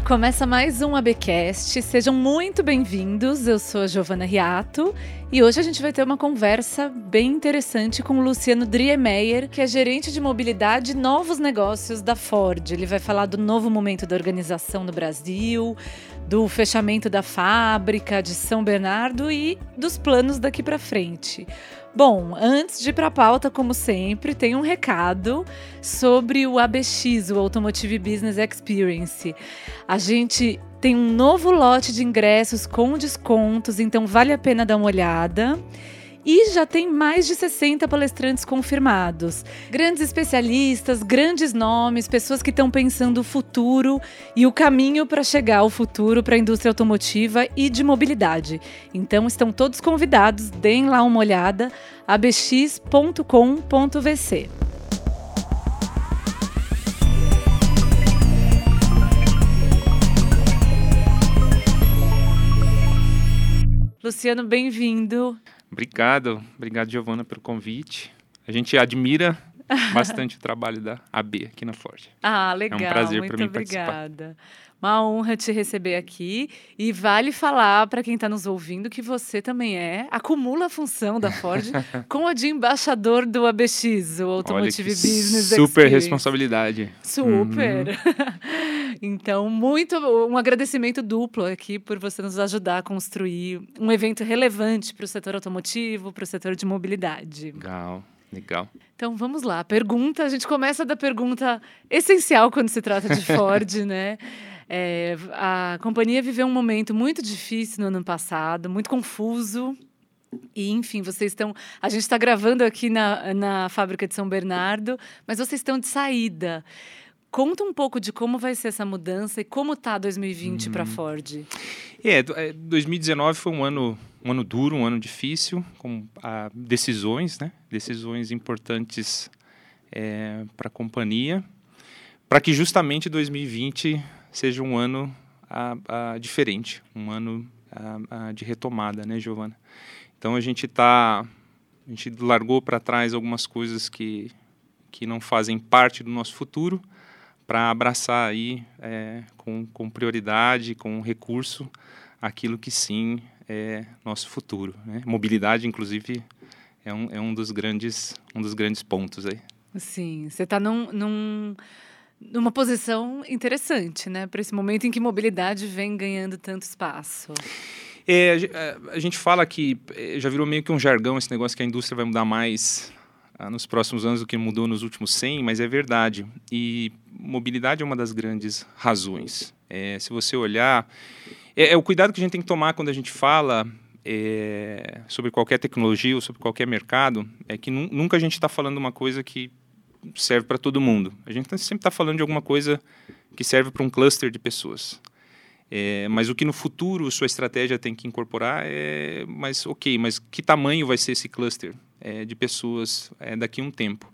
Começa mais um ABcast. Sejam muito bem-vindos. Eu sou a Giovana Riato e hoje a gente vai ter uma conversa bem interessante com o Luciano Driemeyer, que é gerente de mobilidade e novos negócios da Ford. Ele vai falar do novo momento da organização no Brasil, do fechamento da fábrica de São Bernardo e dos planos daqui para frente. Bom, antes de ir para a pauta, como sempre, tem um recado sobre o ABX, o Automotive Business Experience. A gente tem um novo lote de ingressos com descontos, então vale a pena dar uma olhada. E já tem mais de 60 palestrantes confirmados. Grandes especialistas, grandes nomes, pessoas que estão pensando o futuro e o caminho para chegar ao futuro para a indústria automotiva e de mobilidade. Então estão todos convidados, deem lá uma olhada, abx.com.vc. Luciano, bem-vindo. Obrigado, obrigado, Giovana, pelo convite. A gente admira bastante o trabalho da AB aqui na Ford. Ah, legal. É um prazer para mim obrigada. Uma honra te receber aqui. E vale falar para quem está nos ouvindo que você também é, acumula a função da Ford com a de embaixador do ABX, o Automotive Business Super Experience. responsabilidade. Super. Uhum. então, muito um agradecimento duplo aqui por você nos ajudar a construir um evento relevante para o setor automotivo, para o setor de mobilidade. Legal. Legal. Então vamos lá. Pergunta, a gente começa da pergunta essencial quando se trata de Ford, né? É, a companhia viveu um momento muito difícil no ano passado, muito confuso. E, enfim, vocês estão. A gente está gravando aqui na, na fábrica de São Bernardo, mas vocês estão de saída. Conta um pouco de como vai ser essa mudança e como está 2020 para a Ford. É, 2019 é, foi um ano, um ano duro, um ano difícil, com ah, decisões, né? Decisões importantes é, para a companhia, para que justamente 2020 seja um ano diferente, um ano de retomada, né, Giovana? Então a gente tá, a gente largou para trás algumas coisas que que não fazem parte do nosso futuro para abraçar aí é, com, com prioridade, com recurso, aquilo que sim é nosso futuro. Né? Mobilidade, inclusive, é um, é um dos grandes um dos grandes pontos aí. Sim, você está num, num numa posição interessante, né, para esse momento em que mobilidade vem ganhando tanto espaço. É, a gente fala que é, já virou meio que um jargão esse negócio que a indústria vai mudar mais ah, nos próximos anos do que mudou nos últimos 100, mas é verdade. E mobilidade é uma das grandes razões. É, se você olhar, é, é, o cuidado que a gente tem que tomar quando a gente fala é, sobre qualquer tecnologia ou sobre qualquer mercado, é que nunca a gente está falando uma coisa que serve para todo mundo. A gente tá, sempre está falando de alguma coisa que serve para um cluster de pessoas. É, mas o que no futuro sua estratégia tem que incorporar é, mas ok, mas que tamanho vai ser esse cluster é, de pessoas é, daqui a um tempo?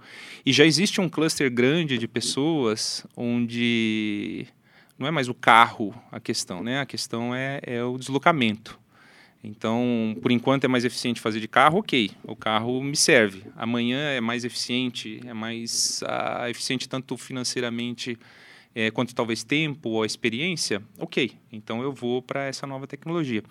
E já existe um cluster grande de pessoas onde não é mais o carro a questão, né? A questão é, é o deslocamento. Então, por enquanto é mais eficiente fazer de carro, ok, o carro me serve. Amanhã é mais eficiente, é mais uh, eficiente tanto financeiramente é, quanto talvez tempo ou experiência, ok, então eu vou para essa nova tecnologia.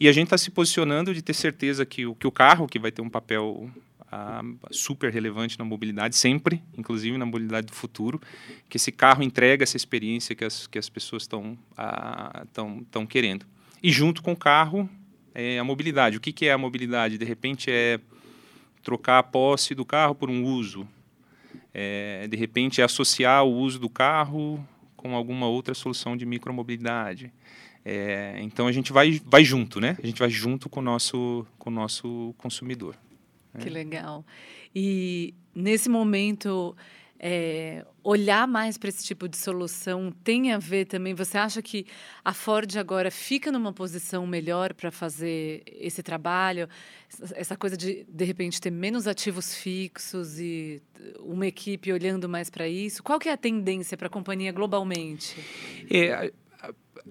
E a gente está se posicionando de ter certeza que o, que o carro, que vai ter um papel uh, super relevante na mobilidade, sempre, inclusive na mobilidade do futuro, que esse carro entrega essa experiência que as, que as pessoas estão uh, querendo. E junto com o carro, é a mobilidade. O que, que é a mobilidade? De repente é trocar a posse do carro por um uso. É, de repente é associar o uso do carro com alguma outra solução de micromobilidade. É, então a gente vai, vai junto, né? A gente vai junto com o nosso, com o nosso consumidor. Né? Que legal. E nesse momento é, olhar mais para esse tipo de solução tem a ver também? Você acha que a Ford agora fica numa posição melhor para fazer esse trabalho? Essa coisa de, de repente, ter menos ativos fixos e uma equipe olhando mais para isso? Qual que é a tendência para a companhia globalmente? É,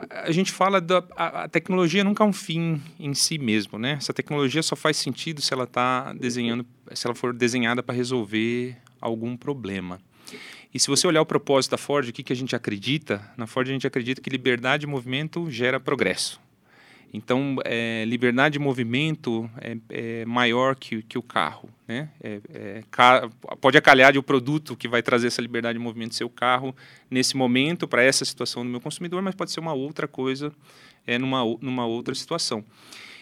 a, gente fala da a, a, tecnologia nunca é um fim em si mesmo, né? Essa tecnologia só faz sentido se ela está desenhando, se ela for desenhada para resolver algum problema. E se você olhar o propósito da Ford, o que, que a gente acredita? Na Ford a gente acredita que liberdade de movimento gera progresso. Então, é, liberdade de movimento é, é, maior que, que o carro. Né? É, é, pode acalhar de o produto que vai trazer essa liberdade de movimento ser o carro nesse momento, para essa situação do meu consumidor, mas pode ser uma outra coisa é, numa, numa outra situação.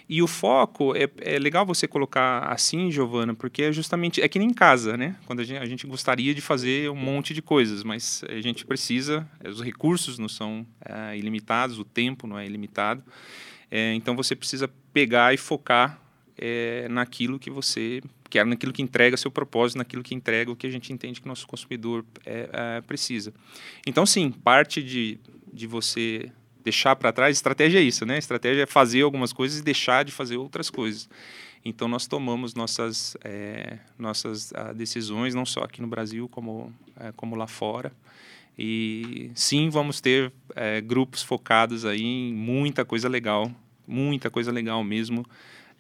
E o foco é, é legal você colocar assim, Giovana, porque é justamente é que nem em casa, né? Quando a gente, a gente gostaria de fazer um monte de coisas, mas a gente precisa, os recursos não são é, ilimitados, o tempo não é ilimitado. É, então você precisa pegar e focar é, naquilo que você quer, naquilo que entrega seu propósito, naquilo que entrega o que a gente entende que nosso consumidor é, é precisa. Então, sim, parte de, de você deixar para trás, estratégia é isso, né? Estratégia é fazer algumas coisas e deixar de fazer outras coisas. Então nós tomamos nossas é, nossas ah, decisões não só aqui no Brasil como é, como lá fora. E sim, vamos ter é, grupos focados aí em muita coisa legal, muita coisa legal mesmo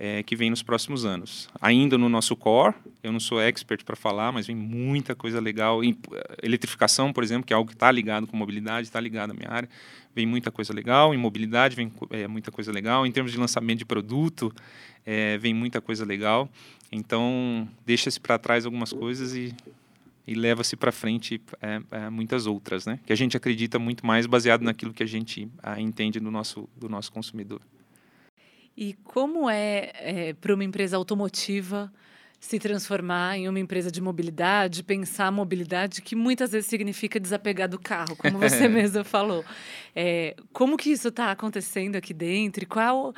é, que vem nos próximos anos. Ainda no nosso core, eu não sou expert para falar, mas vem muita coisa legal. Em, eletrificação, por exemplo, que é algo que está ligado com mobilidade, está ligado à minha área, vem muita coisa legal. Em mobilidade, vem é, muita coisa legal. Em termos de lançamento de produto, é, vem muita coisa legal. Então, deixa-se para trás algumas coisas e, e leva-se para frente muitas outras, né? Que a gente acredita muito mais baseado naquilo que a gente ah, entende do nosso, do nosso consumidor. E como é, é para uma empresa automotiva se transformar em uma empresa de mobilidade, pensar a mobilidade, que muitas vezes significa desapegar do carro, como você mesmo falou. É, como que isso está acontecendo aqui dentro? E qual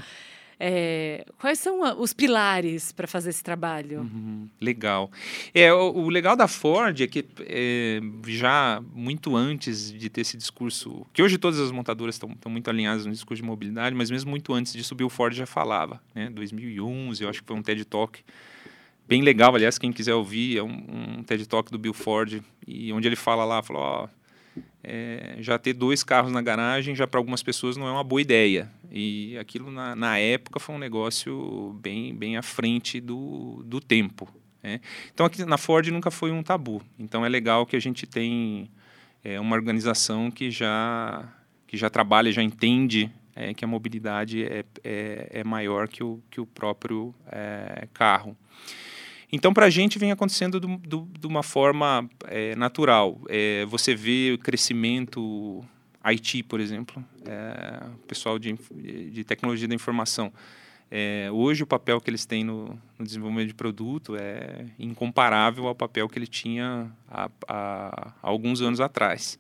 é, quais são os pilares para fazer esse trabalho? Uhum, legal. É, o, o, legal da Ford é que é, já muito antes de ter esse discurso, que hoje todas as montadoras estão muito alinhadas no discurso de mobilidade, mas mesmo muito antes disso, o Bill Ford já falava. Né? 2011, eu acho que foi um TED Talk bem legal, aliás, quem quiser ouvir, é um, um TED Talk do Bill Ford, e onde ele fala lá, falou, é, já ter dois carros na garagem já para algumas pessoas não é uma boa ideia. E aquilo na, na época foi um negócio bem, bem à frente do, do tempo. Né? Então aqui na Ford nunca foi um tabu. Então é legal que a gente tem é, uma organização que já, que já trabalha, já entende é, que a mobilidade é, é, é, maior que o, que o próprio é, carro. Então, para a gente, vem acontecendo do, do, de uma forma é, natural. É, você vê o crescimento IT, por exemplo, é, pessoal de, de tecnologia da informação. É, hoje, o papel que eles têm no, no, desenvolvimento de produto é incomparável ao papel que ele tinha há, há, há alguns anos atrás.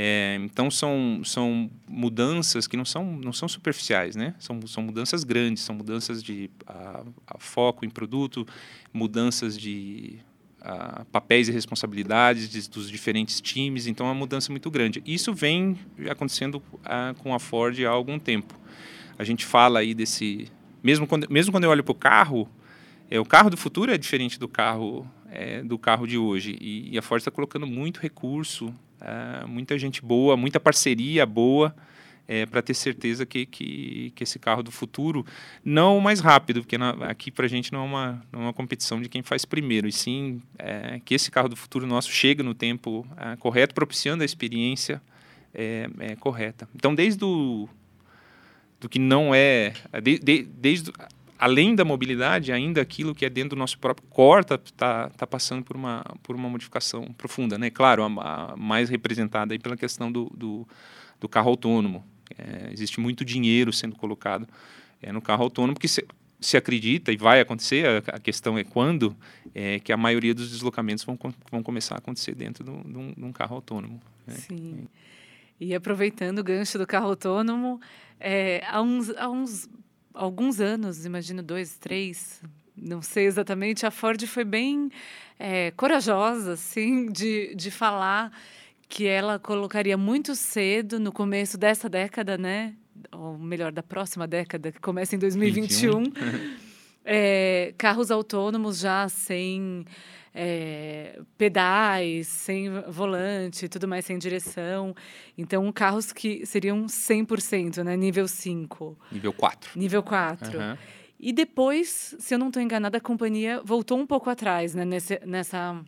É, então são, são mudanças que não são, não são superficiais, né? São, são mudanças grandes, são mudanças de a, a foco em produto, mudanças de a, papéis e responsabilidades de, dos diferentes times. Então é uma mudança muito grande. Isso vem acontecendo a, com a Ford há algum tempo. A gente fala aí desse mesmo quando, mesmo quando eu olho para o carro, é, o carro do futuro é diferente do carro é, do carro de hoje e, e a Ford está colocando muito recurso é, muita gente boa, muita parceria boa é, para ter certeza que, que, que, esse carro do futuro, não mais rápido, porque na, aqui para a gente não é, uma, não é uma competição de quem faz primeiro, e sim é, que esse carro do futuro nosso chegue no tempo é, correto, propiciando a experiência é, é, correta. Então, desde o do que não é, de, de, desde além da mobilidade, ainda aquilo que é dentro do nosso próprio core está tá, tá passando por uma, por uma modificação profunda. Né? Claro, a, a mais representada aí pela questão do, do, do carro autônomo. É, existe muito dinheiro sendo colocado é, no carro autônomo, que se, se acredita e vai acontecer, a, a questão é quando, é, que a maioria dos deslocamentos vão, vão começar a acontecer dentro de um, de um carro autônomo. Né? Sim. E aproveitando o gancho do carro autônomo, é, há, uns, há uns alguns anos, imagino dois, três, não sei exatamente, a Ford foi bem é, corajosa, assim, de, de falar que ela colocaria muito cedo, no começo dessa década, né? Ou melhor, da próxima década, que começa em 2021, é, carros autônomos já sem é, pedais, sem volante, tudo mais sem direção. Então, carros que seriam 100%, né? Nível 5. Nível 4. Nível 4. Uhum. E depois, se eu não estou enganada, a companhia voltou um pouco atrás né? Nesse, nessa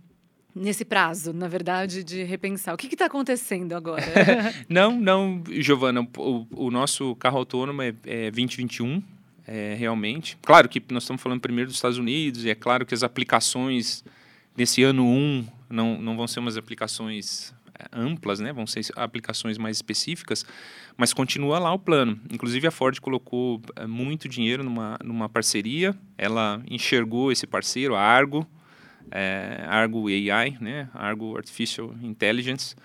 nesse prazo, na verdade, de repensar. O que está acontecendo agora? não, não, Giovana, o, o, nosso carro autônomo é, é 2021, é, realmente. Claro que nós estamos falando primeiro dos Estados Unidos, e é claro que as aplicações nesse ano 1 não, não vão ser umas aplicações é, amplas, né? vão ser aplicações mais específicas, mas continua lá o plano. Inclusive a Ford colocou é, muito dinheiro numa, numa parceria, ela enxergou esse parceiro, a Argo, é, Argo AI, né? Argo Artificial Intelligence.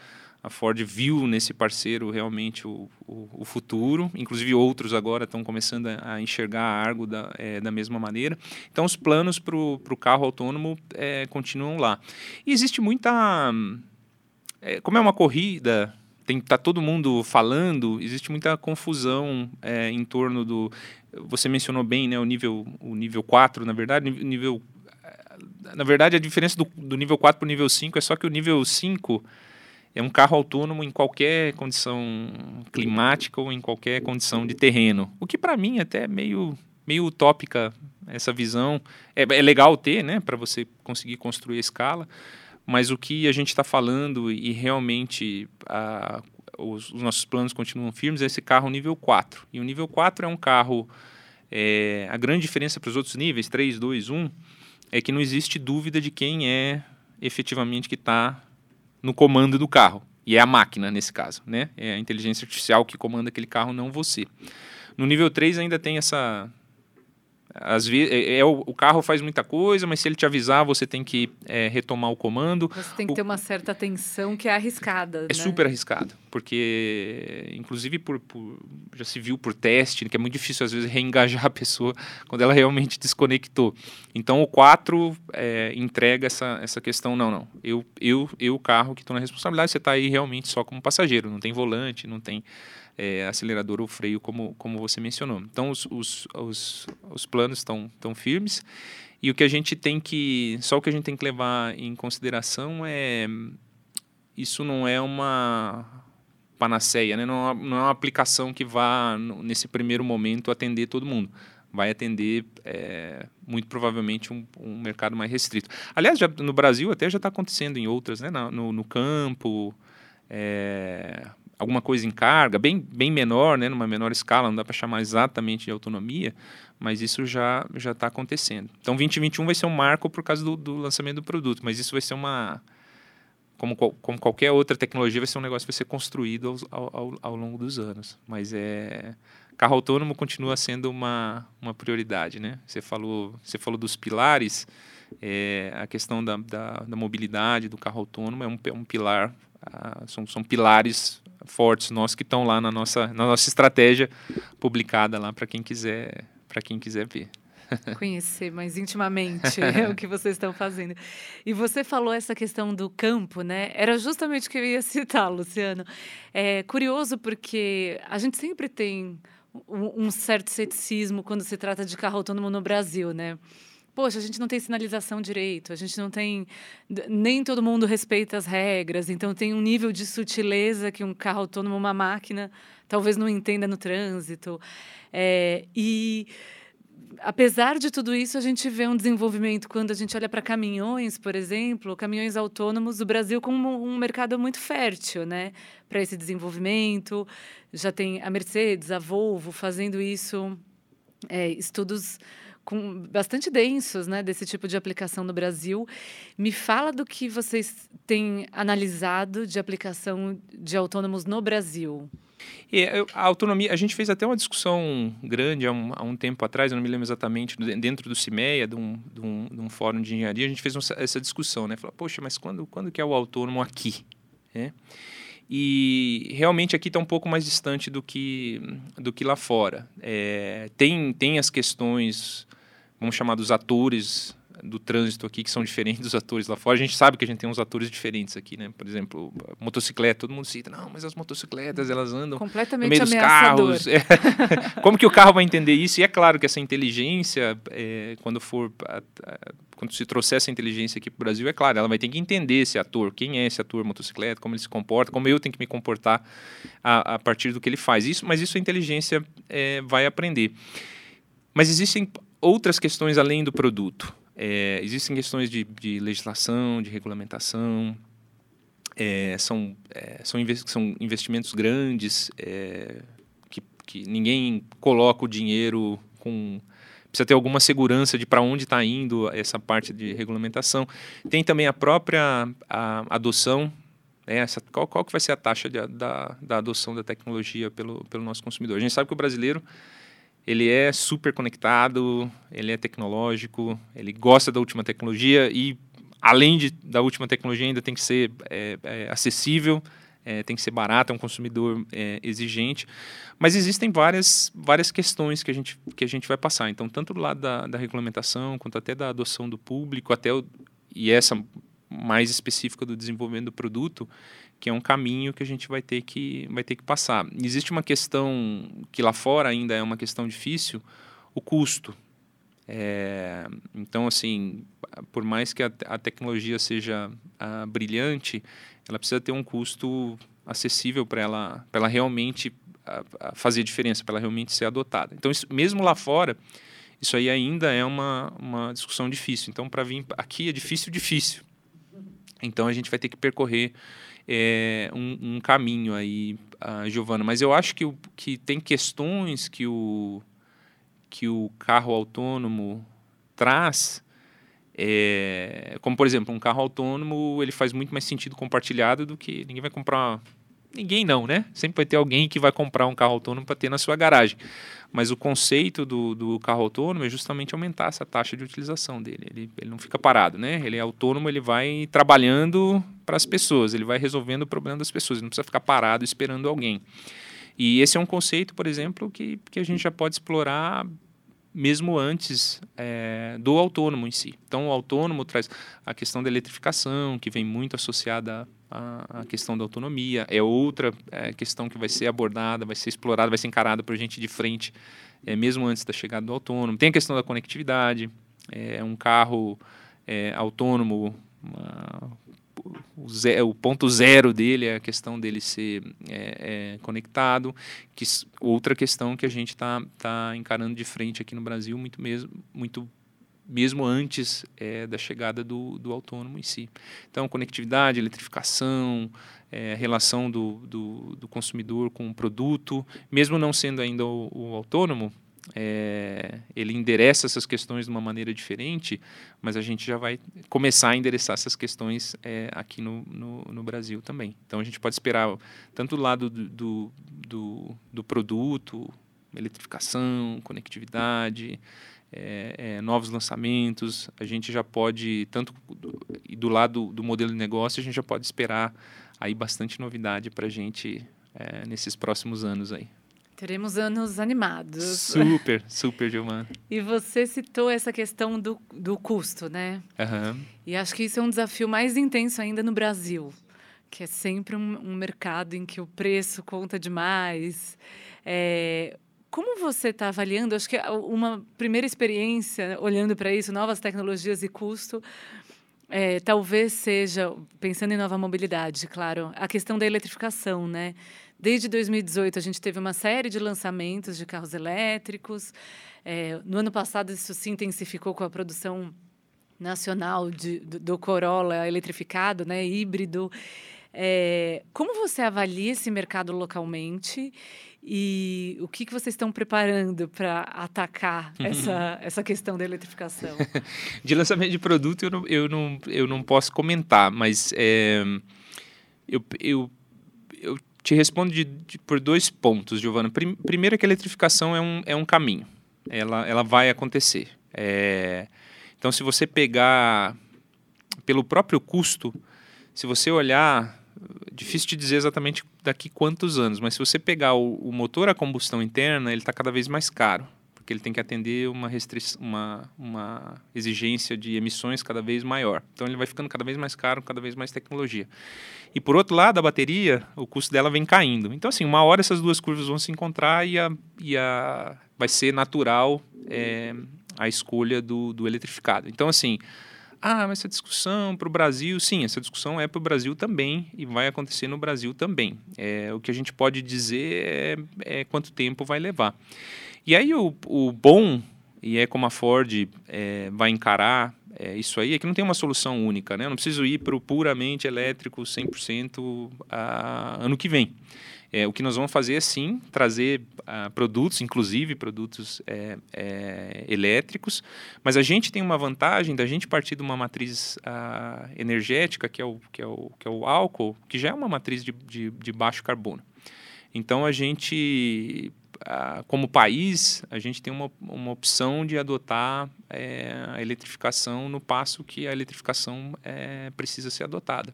A Ford viu nesse parceiro realmente o, o, o futuro, inclusive outros agora estão começando a, a enxergar a Argo da, é, da mesma maneira. Então, os planos para o carro autônomo é, continuam lá. E existe muita. É, como é uma corrida, tem tá todo mundo falando, existe muita confusão é, em torno do. Você mencionou bem né, o, nível, o nível 4, na verdade, nível na verdade, a diferença do, do nível 4 para o nível 5 é só que o nível 5 é um carro autônomo em qualquer condição climática ou em qualquer condição de terreno. O que para mim até é meio, meio utópica essa visão. É, é legal ter, né, para você conseguir construir a escala, mas o que a gente está falando e realmente a, os, os, nossos planos continuam firmes é esse carro nível 4. E o nível 4 é um carro. É, a grande diferença para os outros níveis, 3, 2, 1, é que não existe dúvida de quem é efetivamente que está no comando do carro. E é a máquina, nesse caso, né? É a inteligência artificial que comanda aquele carro, não você. No nível 3 ainda tem essa às vezes é, é, o, carro faz muita coisa, mas se ele te avisar, você tem que é, retomar o comando. Você tem que o, ter uma certa atenção que é arriscada. É né? super arriscado, porque inclusive por, por, já se viu por teste que é muito difícil às vezes reengajar a pessoa quando ela realmente desconectou. Então o 4 é, entrega essa, essa questão, não, não. Eu, eu, eu carro que estou na responsabilidade, você está aí realmente só como passageiro, não tem volante, não tem é, acelerador ou freio, como, como você mencionou. Então, os, os, os, os planos estão tão firmes e o que a gente tem que, só o que a gente tem que levar em consideração é, isso não é uma panaceia, né? não, é não é uma aplicação que vá, nesse primeiro momento, atender todo mundo vai atender é, muito provavelmente um, um, mercado mais restrito. Aliás, já, no Brasil até já está acontecendo em outras, né? no, no campo, é, alguma coisa em carga, bem, bem menor, né, numa menor escala, não dá para chamar exatamente de autonomia, mas isso já já está acontecendo. Então, 2021 vai ser um marco por causa do, do lançamento do produto, mas isso vai ser uma como, como qualquer outra tecnologia, vai ser um negócio que vai ser construído ao, ao, longo dos anos. Mas é carro autônomo continua sendo uma, uma prioridade, né? Você falou você falou dos pilares, é, a questão da, da, da, mobilidade do carro autônomo é um, é um pilar, ah, são, são pilares fortes nossos que estão lá na nossa, na nossa estratégia publicada lá para quem quiser para quem quiser ver. Conhecer mais intimamente o que vocês estão fazendo. E você falou essa questão do campo, né? Era justamente o que eu ia citar, Luciano. É curioso porque a gente sempre tem um certo ceticismo quando se trata de carro autônomo no Brasil, né? Poxa, a gente não tem sinalização direito, a gente não tem. Nem todo mundo respeita as regras, então tem um nível de sutileza que um carro autônomo, uma máquina, talvez não entenda no trânsito. É, e. Apesar de tudo isso, a gente vê um desenvolvimento quando a gente olha para caminhões, por exemplo, caminhões autônomos, o Brasil como um mercado muito fértil, né, para esse desenvolvimento. Já tem a Mercedes, a Volvo fazendo isso, é, estudos com bastante densos, né, desse tipo de aplicação no Brasil. Me fala do que vocês têm analisado de aplicação de autônomos no Brasil. É, a autonomia, a gente fez até uma discussão grande há um, há um, tempo atrás, eu não me lembro exatamente, dentro do CIMEA, de um, de um, de um fórum de engenharia, a gente fez essa discussão, né? Falou, poxa, mas quando, quando que é o autônomo aqui? É? E realmente aqui está um pouco mais distante do que, do que lá fora. É, tem, tem as questões vamos chamar dos atores do trânsito aqui que são diferentes dos atores lá fora. A gente sabe que a gente tem uns atores diferentes aqui, né? Por exemplo, motocicleta, todo mundo cita, não, mas as motocicletas, elas andam Completamente no meio dos carros. É. Como que o carro vai entender isso? E é claro que essa inteligência, é, quando for quando se trouxer essa inteligência aqui para o Brasil, é claro, ela vai ter que entender esse ator, quem é esse ator motocicleta, como ele se comporta, como eu tenho que me comportar a, a partir do que ele faz. Isso, mas isso a inteligência é, vai aprender. Mas existem outras questões além do produto. É, existem questões de, de, legislação, de regulamentação, é, são, é, são, invest são, investimentos grandes é, que, que, ninguém coloca o dinheiro com. Precisa ter alguma segurança de para onde está indo essa parte de regulamentação. Tem também a própria a adoção. Né, essa, qual, qual que vai ser a taxa de, da, da adoção da tecnologia pelo, pelo nosso consumidor? A gente sabe que o brasileiro ele é super conectado, ele é tecnológico, ele gosta da última tecnologia e além de, da última tecnologia, ainda tem que ser é, é, acessível, é, tem que ser barato, é um consumidor é, exigente. Mas existem várias, várias questões que a, gente, que a gente vai passar. Então, tanto do lado da, da regulamentação, quanto até da adoção do público, até o, e essa mais específica do desenvolvimento do produto, que é um caminho que a gente vai ter que, vai ter que passar. Existe uma questão que lá fora ainda é uma questão difícil, o custo. É, então, assim, por mais que a, a tecnologia seja a, ah, brilhante, ela precisa ter um custo acessível para ela, ela realmente a, a fazer diferença, para ela realmente ser adotada. Então, isso, mesmo lá fora, isso aí ainda é uma, uma discussão difícil. Então, para vir aqui é difícil, difícil. Então, a gente vai ter que percorrer é, um, um, caminho aí, uh, Giovana. Mas eu acho que, que tem questões que o que o carro autônomo traz, é, como por exemplo, um carro autônomo ele faz muito mais sentido compartilhado do que ninguém vai comprar. Ninguém não, né? Sempre vai ter alguém que vai comprar um carro autônomo para ter na sua garagem. Mas o conceito do, do carro autônomo é justamente aumentar essa taxa de utilização dele. Ele, ele não fica parado, né? Ele é autônomo, ele vai trabalhando para as pessoas, ele vai resolvendo o problema das pessoas, ele não precisa ficar parado esperando alguém. E esse é um conceito, por exemplo, que, que a gente já pode explorar mesmo antes é, do autônomo em si. Então, o autônomo traz a questão da eletrificação, que vem muito associada à, à questão da autonomia. É outra é, questão que vai ser abordada, vai ser explorada, vai ser encarada por gente de frente, é, mesmo antes da chegada do autônomo. Tem a questão da conectividade. É um carro autônomo, uma, o, zero, o, ponto zero dele é a questão dele ser é, é, conectado. Que, outra questão que a gente está tá encarando de frente aqui no Brasil, muito mesmo, muito mesmo antes é, da chegada do, do autônomo em si. Então, conectividade, eletrificação, é, relação do, do, do, consumidor com o produto, mesmo não sendo ainda o, o autônomo, é, ele endereça essas questões de uma maneira diferente, mas a gente já vai começar a endereçar essas questões é, aqui no, no, no, Brasil também. Então a gente pode esperar tanto do lado do, do, do produto, eletrificação, conectividade, é, é, novos lançamentos, a gente já pode, tanto do, do lado do modelo de negócio, a gente já pode esperar aí bastante novidade para a gente é, nesses próximos anos aí. Teremos anos animados. Super, super, Giovana. E você citou essa questão do, do custo, né? Uhum. E acho que isso é um desafio mais intenso ainda no Brasil, que é sempre um, um mercado em que o preço conta demais. É, como você está avaliando? Acho que uma primeira experiência olhando para isso, novas tecnologias e custo, é, talvez seja, pensando em nova mobilidade, claro, a questão da eletrificação, né? Desde 2018, a gente teve uma série de lançamentos de carros elétricos. É, no ano passado, isso se intensificou com a produção nacional de, do, do Corolla eletrificado, né, híbrido. É, como você avalia esse mercado localmente e o que, que vocês estão preparando para atacar essa, essa questão da eletrificação? de lançamento de produto, eu não, eu não, eu não posso comentar, mas é, eu, eu, eu te respondo de, de, por dois pontos, Giovana. Prim, primeiro é que a eletrificação é um, é um caminho. Ela, ela vai acontecer. É, então, se você pegar pelo próprio custo, se você olhar, difícil de dizer exatamente daqui quantos anos, mas se você pegar o, o motor a combustão interna, ele está cada vez mais caro porque ele tem que atender uma, uma, uma exigência de emissões cada vez maior. Então ele vai ficando cada vez mais caro, cada vez mais tecnologia. E por outro lado, a bateria, o custo dela vem caindo. Então, assim, uma hora essas duas curvas vão se encontrar e, a, e a, vai ser natural é, a escolha do, do eletrificado. Então, assim, ah, mas essa discussão para o Brasil, sim, essa discussão é para o Brasil também e vai acontecer no Brasil também. É, o que a gente pode dizer é, é quanto tempo vai levar. E aí o, o bom, e é como a Ford é, vai encarar é, isso aí é que não tem uma solução única, né? Eu não preciso ir para o puramente elétrico 100% a, ano que vem. É, o que nós vamos fazer é sim trazer uh, produtos, inclusive produtos é, é, elétricos, mas a gente tem uma vantagem da gente partir de uma matriz uh, energética, que é, o, que, é o, que é o álcool, que já é uma matriz de, de, de baixo carbono. Então a gente como país, a gente tem uma, uma opção de adotar é, a eletrificação no passo que a eletrificação é, precisa ser adotada.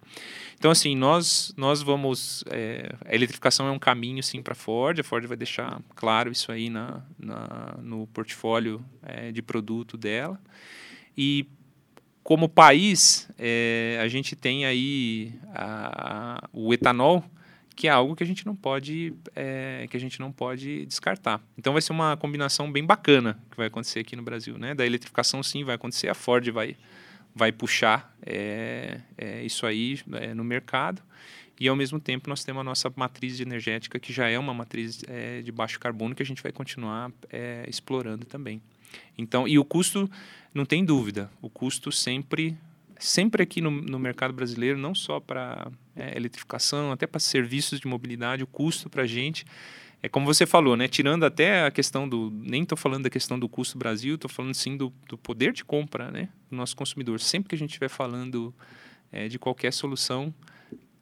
Então, assim, nós, nós vamos. É, a eletrificação é um caminho, sim, para a Ford. A Ford vai deixar claro isso aí na, na no portfólio é, de produto dela. E como país, é, a gente tem aí a, a, o etanol que é algo que a gente não pode é, que a gente não pode descartar. Então vai ser uma combinação bem bacana que vai acontecer aqui no Brasil, né? Da eletrificação sim vai acontecer, a Ford vai vai puxar é, é, isso aí é, no mercado e ao mesmo tempo nós temos a nossa matriz energética que já é uma matriz é, de baixo carbono que a gente vai continuar é, explorando também. Então e o custo não tem dúvida, o custo sempre sempre aqui no, no mercado brasileiro, não só para é, eletrificação, até para serviços de mobilidade, o custo para a gente é como você falou, né? Tirando até a questão do. Nem estou falando da questão do custo Brasil, estou falando sim do, do, poder de compra né, do nosso consumidor. Sempre que a gente estiver falando é, de qualquer solução,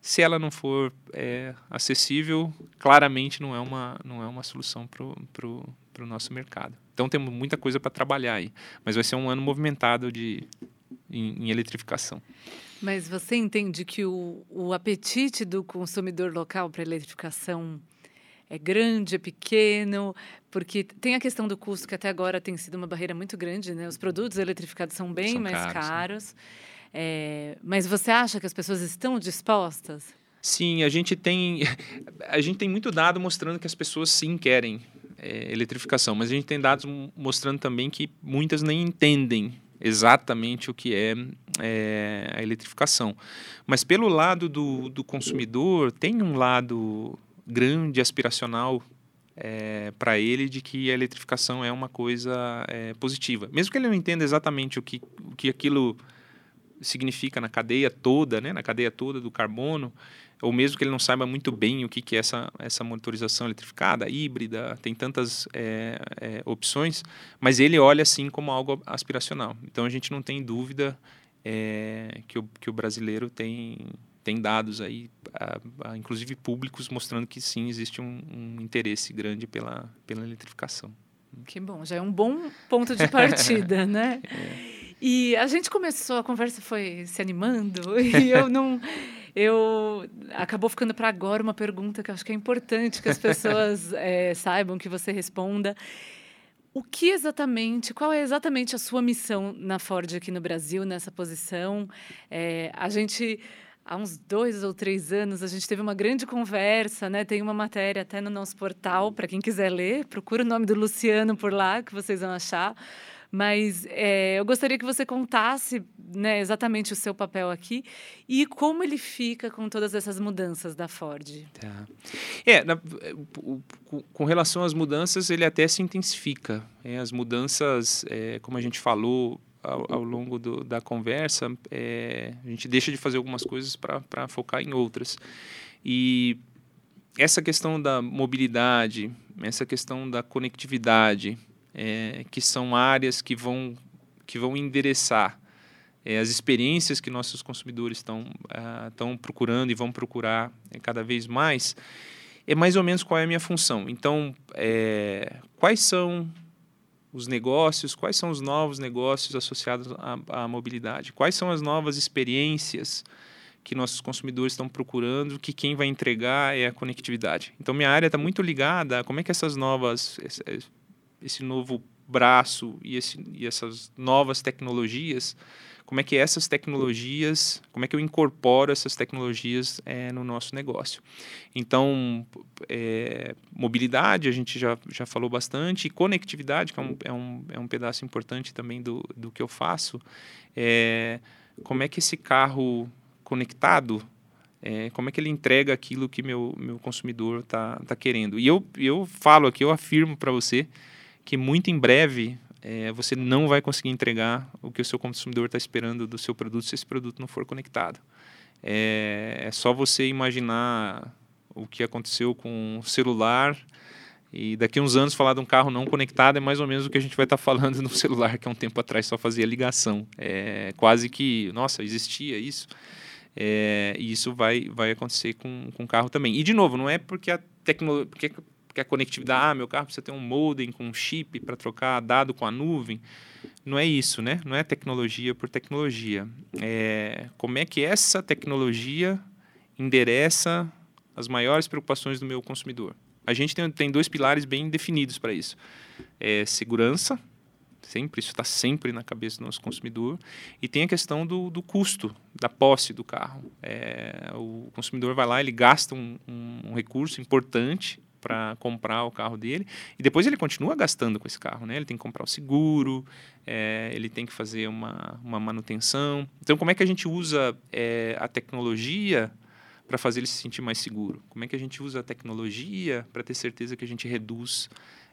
se ela não for é, acessível, claramente não é uma, não é uma solução para o nosso mercado. Então temos muita coisa para trabalhar aí. Mas vai ser um ano movimentado de, em, em eletrificação. Mas você entende que o, o apetite do consumidor local para eletrificação é grande, é pequeno, porque tem a questão do custo que até agora tem sido uma barreira muito grande, né? Os produtos eletrificados são bem são mais caros. caros é, mas você acha que as pessoas estão dispostas? Sim, a gente tem a gente tem muito dado mostrando que as pessoas sim querem é, eletrificação, mas a gente tem dados mostrando também que muitas nem entendem exatamente o que é, é, a eletrificação. Mas pelo lado do, do consumidor, tem um lado grande, aspiracional é, para ele de que a eletrificação é uma coisa é, positiva. Mesmo que ele não entenda exatamente o que, o que aquilo significa na cadeia toda, né, na cadeia toda do carbono, ou mesmo que ele não saiba muito bem o que, que é essa, essa motorização eletrificada, híbrida, tem tantas é, é, opções, mas ele olha assim como algo aspiracional. Então a gente não tem dúvida é, que, o, que o brasileiro tem, tem dados aí, a, a, inclusive públicos, mostrando que sim, existe um, um interesse grande pela, pela eletrificação. Que bom, já é um bom ponto de partida, né? É. E a gente começou, a conversa foi se animando e eu não. Eu acabou ficando para agora uma pergunta que eu acho que é importante que as pessoas é, saibam que você responda. O que exatamente, qual é exatamente a sua missão na Ford aqui no Brasil, nessa posição? É, a gente, há uns dois ou três anos, a gente teve uma grande conversa, né? Tem uma matéria até no nosso portal, para quem quiser ler, procura o nome do Luciano por lá, que vocês vão achar mas é, eu gostaria que você contasse né, exatamente o seu papel aqui e como ele fica com todas essas mudanças da Ford. Tá. É, na, com relação às mudanças, ele até se intensifica. É, as mudanças, é, como a gente falou ao, ao longo do, da conversa, é, a gente deixa de fazer algumas coisas para focar em outras. E essa questão da mobilidade, essa questão da conectividade, é, que são áreas que vão, que vão endereçar é, as experiências que nossos consumidores estão uh, procurando e vão procurar é, cada vez mais, é mais ou menos qual é a minha função. Então, é, quais são os negócios, quais são os novos negócios associados à, à mobilidade, quais são as novas experiências que nossos consumidores estão procurando, que quem vai entregar é a conectividade. Então, minha área está muito ligada a como é que essas novas esse novo braço e, esse, e essas novas tecnologias, como é que essas tecnologias, como é que eu incorporo essas tecnologias é, no nosso negócio. Então, é, mobilidade, a gente já, já falou bastante, e conectividade, que é um, é um, é um pedaço importante também do, do que eu faço, é, como é que esse carro conectado, é, como é que ele entrega aquilo que meu, meu consumidor está tá querendo. E eu, eu falo aqui, eu afirmo para você, que muito em breve é, você não vai conseguir entregar o que o seu consumidor está esperando do seu produto se esse produto não for conectado. É, é só você imaginar o que aconteceu com o celular e daqui a uns anos falar de um carro não conectado é mais ou menos o que a gente vai estar tá falando no celular que há um tempo atrás só fazia ligação. É quase que, nossa, existia isso. É, e isso vai, vai acontecer com, com o carro também. E, de novo, não é porque a tecnologia. A conectividade, ah, meu carro precisa ter um modem com um chip para trocar dado com a nuvem. Não é isso, né? Não é tecnologia por tecnologia. É como é que essa tecnologia endereça as maiores preocupações do meu consumidor. A gente tem, tem dois pilares bem definidos para isso: é segurança, sempre isso está sempre na cabeça do nosso consumidor, e tem a questão do, do custo da posse do carro. É, o consumidor vai lá, ele gasta um, um, um recurso importante para comprar o carro dele e depois ele continua gastando com esse carro, né? Ele tem que comprar o seguro, é, ele tem que fazer uma, uma manutenção. Então, como é que a gente usa é, a tecnologia para fazer ele se sentir mais seguro? Como é que a gente usa a tecnologia para ter certeza que a gente reduz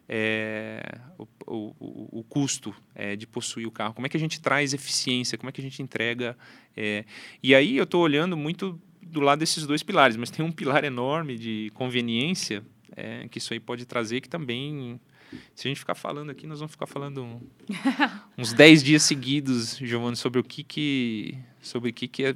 é, o, o, o, custo é, de possuir o carro? Como é que a gente traz eficiência? Como é que a gente entrega? É, e aí eu estou olhando muito do lado desses dois pilares, mas tem um pilar enorme de conveniência é, que isso aí pode trazer que também se a gente ficar falando aqui, nós vamos ficar falando um, uns 10 dias seguidos, Giovanni, sobre o que que sobre o que que é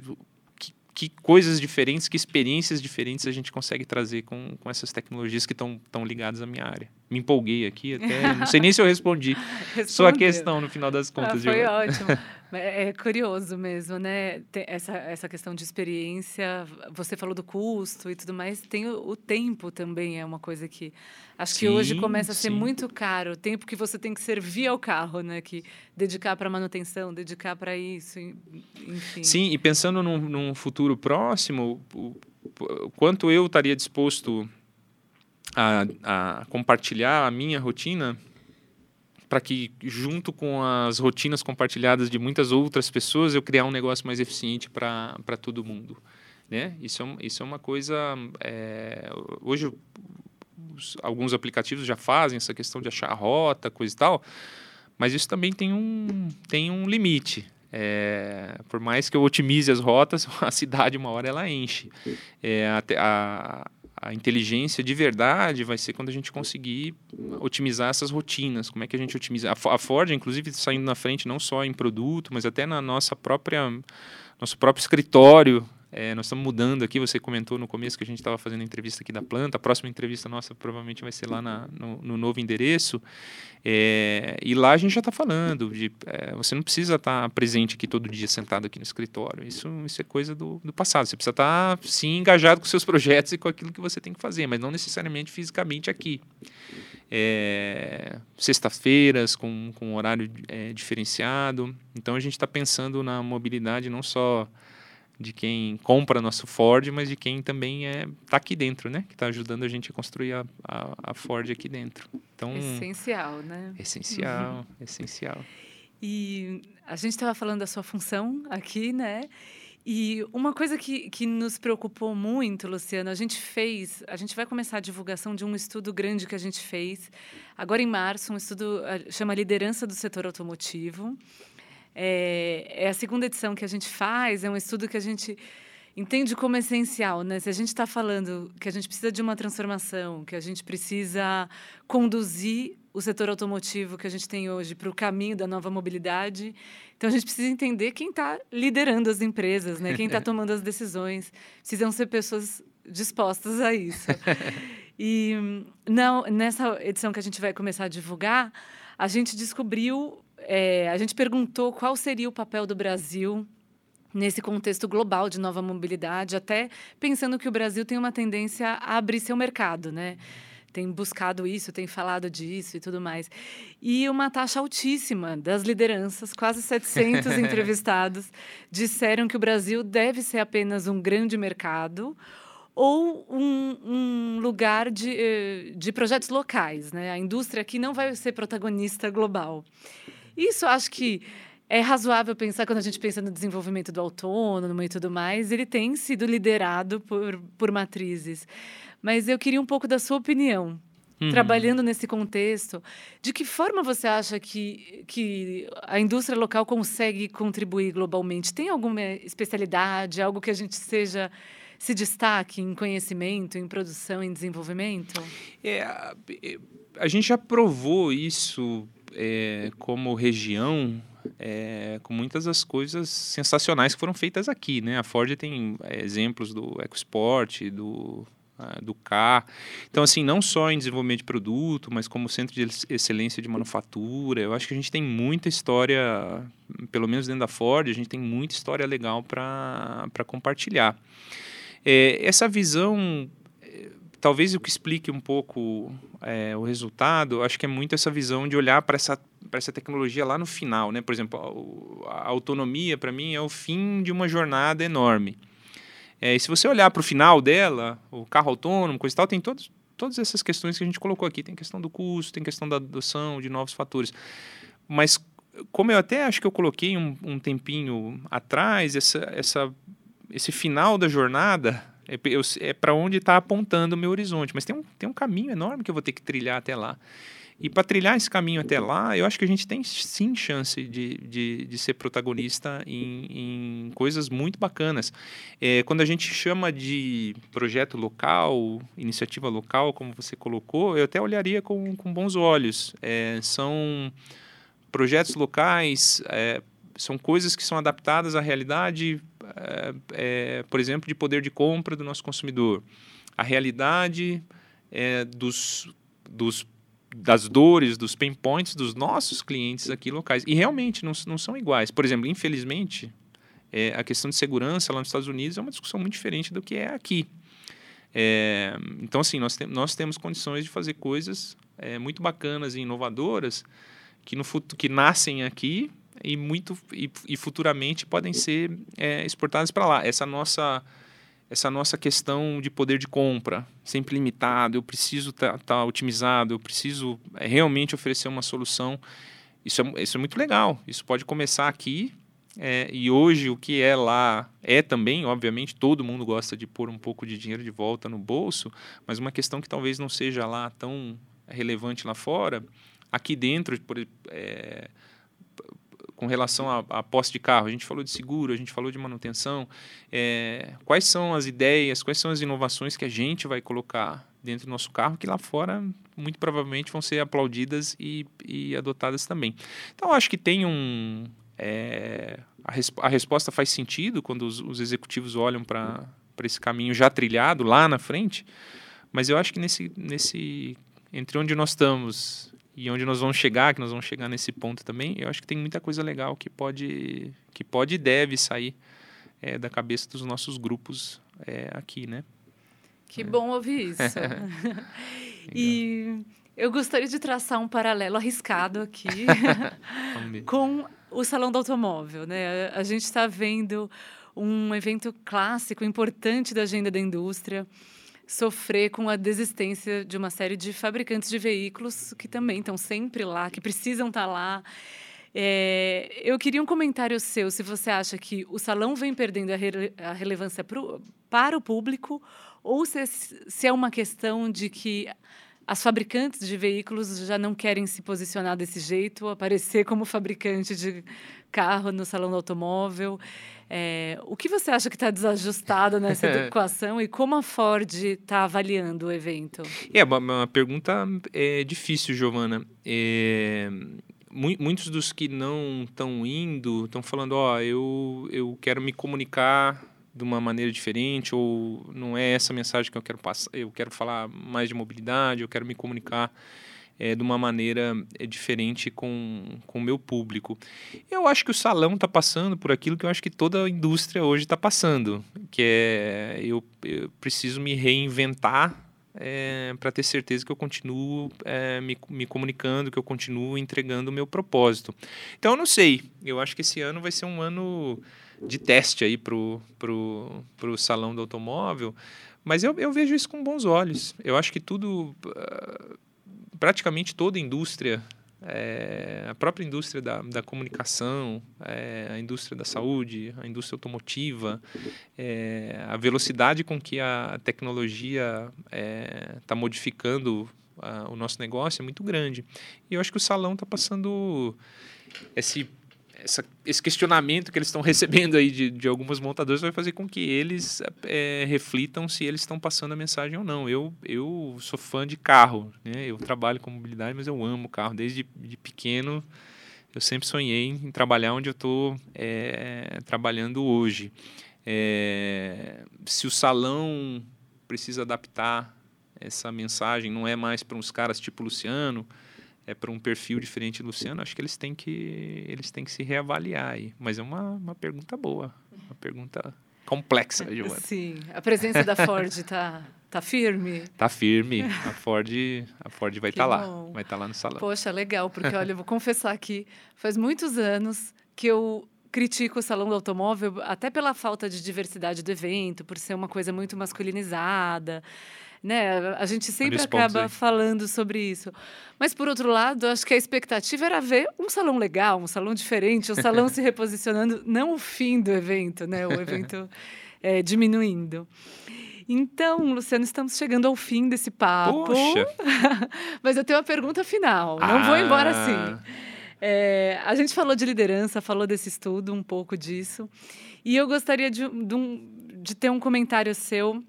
que coisas diferentes, que experiências diferentes a gente consegue trazer com, com essas tecnologias que estão ligadas à minha área. Me empolguei aqui até, não sei nem se eu respondi só a questão no final das contas. Ah, foi ótimo. É, é curioso mesmo, né? Tem essa, essa questão de experiência, você falou do custo e tudo mais, tem o, o tempo também, é uma coisa que acho sim, que hoje começa a ser sim. muito caro, o tempo que você tem que servir ao carro, né? Que dedicar para manutenção, dedicar para isso, enfim. Sim, e pensando num, num futuro próximo, o, o, quanto eu estaria disposto a, a compartilhar a minha rotina para que, junto com as rotinas compartilhadas de muitas outras pessoas, eu criar um negócio mais eficiente para todo mundo. Né? Isso, é, isso é uma coisa. É, hoje, os, alguns aplicativos já fazem essa questão de achar rota, coisa e tal, mas isso também tem um, tem um limite. É, por mais que eu otimize as rotas, a cidade uma hora ela enche. É, a, a, a inteligência de verdade vai ser quando a gente conseguir otimizar essas rotinas. Como é que a gente otimiza? A Ford, inclusive, saindo na frente não só em produto, mas até na nossa própria nosso próprio escritório é, nós estamos mudando aqui, você comentou no começo que a gente estava fazendo entrevista aqui da planta, a próxima entrevista nossa provavelmente vai ser lá na, no, no, novo endereço. É, e lá a gente já está falando de é, você não precisa estar tá presente aqui todo dia sentado aqui no escritório. Isso, isso é coisa do, do passado. Você precisa estar tá, sim engajado com seus projetos e com aquilo que você tem que fazer, mas não necessariamente fisicamente aqui. É, sexta-feiras com, com horário é, diferenciado. Então a gente está pensando na mobilidade não só de quem compra nosso Ford, mas de quem também é tá aqui dentro, né? Que está ajudando a gente a construir a, a, a, Ford aqui dentro. Então essencial, né? Essencial, uhum. essencial. E a gente estava falando da sua função aqui, né? E uma coisa que, que nos preocupou muito, Luciano, a gente fez, a gente vai começar a divulgação de um estudo grande que a gente fez agora em março, um estudo eh, chama Liderança do Setor Automotivo. É, é, a segunda edição que a gente faz, é um estudo que a gente entende como essencial, né? Se a gente está falando que a gente precisa de uma transformação, que a gente precisa conduzir o setor automotivo que a gente tem hoje para o caminho da nova mobilidade, então a gente precisa entender quem está liderando as empresas, né? Quem está tomando as decisões. Precisam ser pessoas dispostas a isso. E não, nessa edição que a gente vai começar a divulgar, a gente descobriu é, a gente perguntou qual seria o papel do Brasil nesse contexto global de nova mobilidade, até pensando que o Brasil tem uma tendência a abrir seu mercado, né? Tem buscado isso, tem falado disso e tudo mais. E uma taxa altíssima das lideranças, quase 700 entrevistados, disseram que o Brasil deve ser apenas um grande mercado ou um, um, lugar de, eh, de projetos locais. Né? A indústria aqui não vai ser protagonista global. Isso acho que é razoável pensar quando a gente pensa no desenvolvimento do autônomo e tudo mais, ele tem sido liderado por, por matrizes. Mas eu queria um pouco da sua opinião. uhum. trabalhando nesse contexto. De que forma você acha que, que a indústria local consegue contribuir globalmente? Tem alguma especialidade, algo que a gente seja se destaque em conhecimento, em produção, em desenvolvimento? É, a, gente já provou isso é, como região é, com muitas das coisas sensacionais que foram feitas aqui, né? A Ford tem é, exemplos do EcoSport, do do CAR. Então, assim, não só em desenvolvimento de produto, mas como centro de excelência de manufatura, eu acho que a gente tem muita história, pelo menos dentro da Ford, a gente tem muita história legal para compartilhar. É, essa visão talvez o que explique um pouco é, o resultado, acho que é muito essa visão de olhar para essa, essa tecnologia lá no final. Né? Por exemplo, a, a autonomia, para mim, é o fim de uma jornada enorme. É, e se você olhar para o final dela, o carro autônomo, coisa e tal, tem todos, todas essas questões que a gente colocou aqui. Tem questão do custo, tem questão da adoção de novos fatores. Mas, como eu até acho que eu coloquei um, um tempinho atrás, essa, essa, esse final da jornada é, é para onde está apontando o meu horizonte. Mas tem um, tem um caminho enorme que eu vou ter que trilhar até lá. E para trilhar esse caminho até lá, eu acho que a gente tem sim chance de, de, de ser protagonista em, em, coisas muito bacanas. É, quando a gente chama de projeto local, iniciativa local, como você colocou, eu até olharia com, com bons olhos. É, são projetos locais, é, são coisas que são adaptadas à realidade é, por exemplo, de poder de compra do nosso consumidor, a realidade é, dos, dos, das dores, dos pain points dos nossos clientes aqui locais. E realmente não, não são iguais. Por exemplo, infelizmente, é, a questão de segurança lá nos Estados Unidos é uma discussão muito diferente do que é aqui. É, então, assim, nós, te, nós temos condições de fazer coisas muito bacanas e inovadoras que, no, que nascem aqui e muito e, e futuramente podem ser é, exportadas para lá. Essa nossa essa nossa questão de poder de compra sempre limitado, eu preciso estar tá, tá otimizado, eu preciso é, realmente oferecer uma solução. Isso é, isso é muito legal. Isso pode começar aqui é, e hoje o que é lá é também, obviamente, todo mundo gosta de pôr um pouco de dinheiro de volta no bolso, mas uma questão que talvez não seja lá tão relevante lá fora, aqui dentro, por, é, com relação à, posse de carro. A gente falou de seguro, a gente falou de manutenção. É, quais são as ideias, quais são as inovações que a gente vai colocar dentro do nosso carro que lá fora muito provavelmente vão ser aplaudidas e, e adotadas também. Então, acho que tem um. É, a, res, a, resposta faz sentido quando os, os executivos olham para esse caminho já trilhado lá na frente, mas eu acho que nesse, nesse entre onde nós estamos e onde nós vamos chegar, que nós vamos chegar nesse ponto também, eu acho que tem muita coisa legal que pode, que pode e deve sair é, da cabeça dos nossos grupos é, aqui, né? Que é. bom ouvir isso. e eu gostaria de traçar um paralelo arriscado aqui com o Salão do Automóvel, né? A gente está vendo um evento clássico, importante da agenda da indústria, sofrer com a desistência de uma série de fabricantes de veículos que também estão sempre lá, que precisam estar tá lá. É, eu queria um comentário seu, se você acha que o salão vem perdendo a, re, a relevância pro, para o público ou se, se é uma questão de que as fabricantes de veículos já não querem se posicionar desse jeito, aparecer como fabricante de carro no salão do automóvel. É, o que você acha que está desajustado nessa equação e como a Ford está avaliando o evento? É uma, uma pergunta é, difícil, Giovana. É, muitos dos que não estão indo estão falando, ó, oh, eu, eu quero me comunicar de uma maneira diferente ou não é essa mensagem que eu quero passar, eu quero falar mais de mobilidade, eu quero me comunicar é, de uma maneira é, diferente com, o meu público. Eu acho que o salão está passando por aquilo que eu acho que toda a indústria hoje está passando, que é eu, eu preciso me reinventar é, para ter certeza que eu continuo é, me, me comunicando, que eu continuo entregando o meu propósito. Então, eu não sei. Eu acho que esse ano vai ser um ano de teste aí para o pro, pro salão do automóvel, mas eu, eu vejo isso com bons olhos. Eu acho que tudo. Uh, praticamente toda a indústria, é, a própria indústria da, da comunicação, é, a indústria da saúde, a indústria automotiva, é, a velocidade com que a tecnologia está modificando o nosso negócio é muito grande. E eu acho que o salão está passando esse essa, esse questionamento que eles estão recebendo aí de, de algumas montadoras vai fazer com que eles é, reflitam se eles estão passando a mensagem ou não. Eu, eu sou fã de carro, né? eu trabalho com mobilidade, mas eu amo carro. Desde de pequeno, eu sempre sonhei em trabalhar onde eu estou é, trabalhando hoje. É, se o salão precisa adaptar essa mensagem, não é mais para uns caras tipo Luciano, é para um perfil diferente do Luciano, acho que eles têm que eles têm que se reavaliar aí. Mas é uma, uma pergunta boa, uma pergunta complexa, Giovana. Sim, a presença da Ford está tá firme? Tá firme. A Ford, a Ford vai estar tá lá, vai estar tá lá no salão. Poxa, legal, porque olha, eu vou confessar aqui, faz muitos anos que eu critico o salão do automóvel até pela falta de diversidade do evento, por ser uma coisa muito masculinizada né? A gente sempre acaba falando sobre isso. Mas, por outro lado, acho que a expectativa era ver um salão legal, um salão diferente, um salão se reposicionando, não o fim do evento, né? O evento é, diminuindo. Então, Luciano, estamos chegando ao fim desse papo. Poxa. Mas eu tenho uma pergunta final. Não ah. vou embora assim. É, a gente falou de liderança, falou desse estudo, um pouco disso. E eu gostaria de, de, um, de ter um comentário seu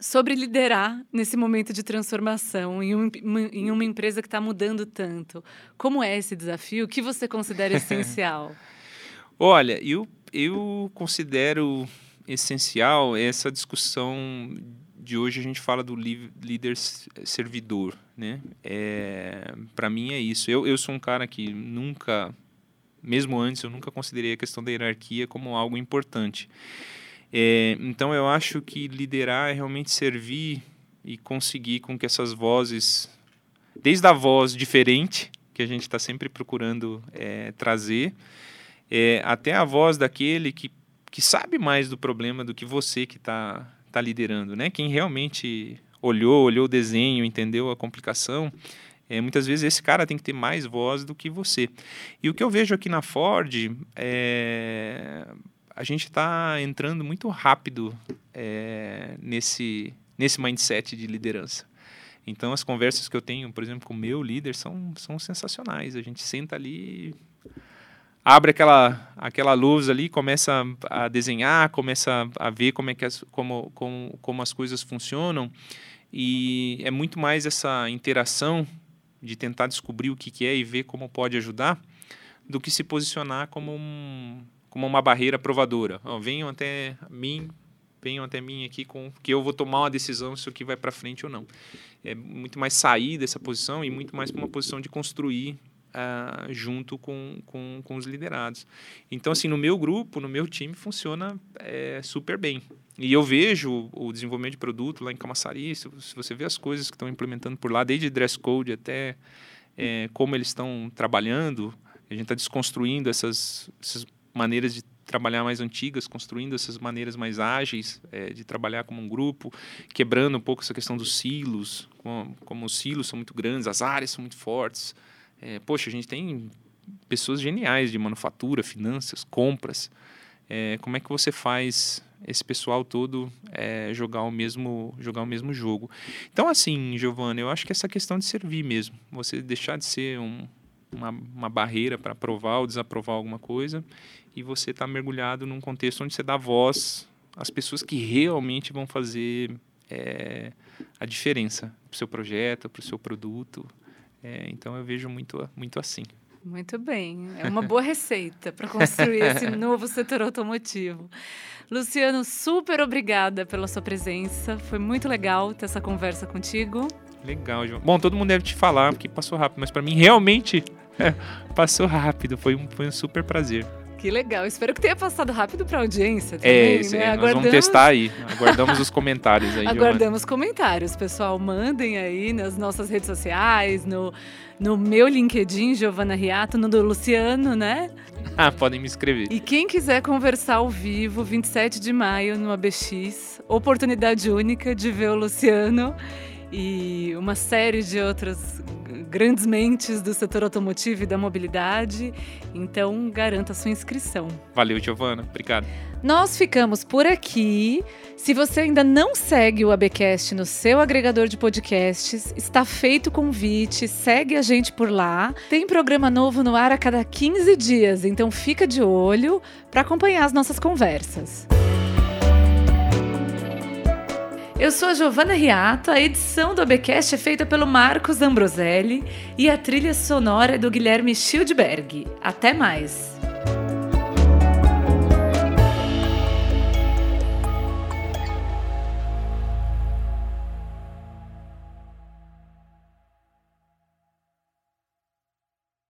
sobre liderar nesse momento de transformação em, um, em uma empresa que está mudando tanto. Como é esse desafio? O que você considera essencial? Olha, eu, eu considero essencial essa discussão de hoje a gente fala do líder servidor, né? É, para mim é isso. Eu, eu sou um cara que nunca, mesmo antes, eu nunca considerei a questão da hierarquia como algo importante. É, então eu acho que liderar é realmente servir e conseguir com que essas vozes, desde a voz diferente, que a gente está sempre procurando é, trazer, é, até a voz daquele que, que sabe mais do problema do que você que está tá liderando, né? Quem realmente olhou, olhou o desenho, entendeu a complicação, é, muitas vezes esse cara tem que ter mais voz do que você. E o que eu vejo aqui na Ford é a gente está entrando muito rápido é, nesse, nesse mindset de liderança. Então, as conversas que eu tenho, por exemplo, com o meu líder são, são sensacionais. A gente senta ali, abre aquela, aquela luz ali, começa a desenhar, começa a ver como, é que as, como, como, como as coisas funcionam. E é muito mais essa interação de tentar descobrir o que, que é e ver como pode ajudar, do que se posicionar como um, como uma barreira provadora. Oh, venham até mim, venham até mim aqui com que eu vou tomar uma decisão se o que vai para frente ou não. É muito mais sair dessa posição e muito mais para uma posição de construir uh, junto com, com, com, os liderados. Então, assim, no meu grupo, no meu time, funciona é, super bem. E eu vejo o desenvolvimento de produto lá em Camaçari, se, se você vê as coisas que estão implementando por lá, desde dress code até é, como eles estão trabalhando, a gente está desconstruindo essas, essas maneiras de trabalhar mais antigas, construindo essas maneiras mais ágeis é, de trabalhar como um grupo, quebrando um pouco essa questão dos silos, como, como os silos são muito grandes, as áreas são muito fortes. É, poxa, a gente tem pessoas geniais de manufatura, finanças, compras. É, como é que você faz esse pessoal todo é, jogar o mesmo jogar o mesmo jogo? Então, assim, Giovanna, eu acho que essa questão de servir mesmo, você deixar de ser um, uma, uma barreira para aprovar ou desaprovar alguma coisa e você está mergulhado num contexto onde você dá voz às pessoas que realmente vão fazer é, a diferença para o seu projeto, para o seu produto. É, então eu vejo muito, muito assim. Muito bem, é uma boa receita para construir esse novo setor automotivo. Luciano, super obrigada pela sua presença. Foi muito legal ter essa conversa contigo. Legal, João. Bom, todo mundo deve te falar que passou rápido, mas para mim realmente passou rápido. Foi um, foi um super prazer. Que legal. Espero que tenha passado rápido para a audiência também. É, sim, né? nós vamos testar aí. Aguardamos os comentários aí. Aguardamos comentários, pessoal. Mandem aí nas nossas redes sociais, no, no meu LinkedIn, Giovana Riato, no do Luciano, né? Ah, podem me escrever. E quem quiser conversar ao vivo, 27 de maio no ABX, oportunidade única de ver o Luciano e uma série de outras grandes mentes do setor automotivo e da mobilidade. Então, garanta sua inscrição. Valeu, Giovana. Obrigado. Nós ficamos por aqui. Se você ainda não segue o ABcast no seu agregador de podcasts, está feito o convite, segue a gente por lá. Tem programa novo no ar a cada 15 dias, então fica de olho para acompanhar as nossas conversas. Eu sou a Giovana Riato, a edição do ABcast é feita pelo Marcos Ambroselli e a trilha sonora é do Guilherme Schildberg. Até mais!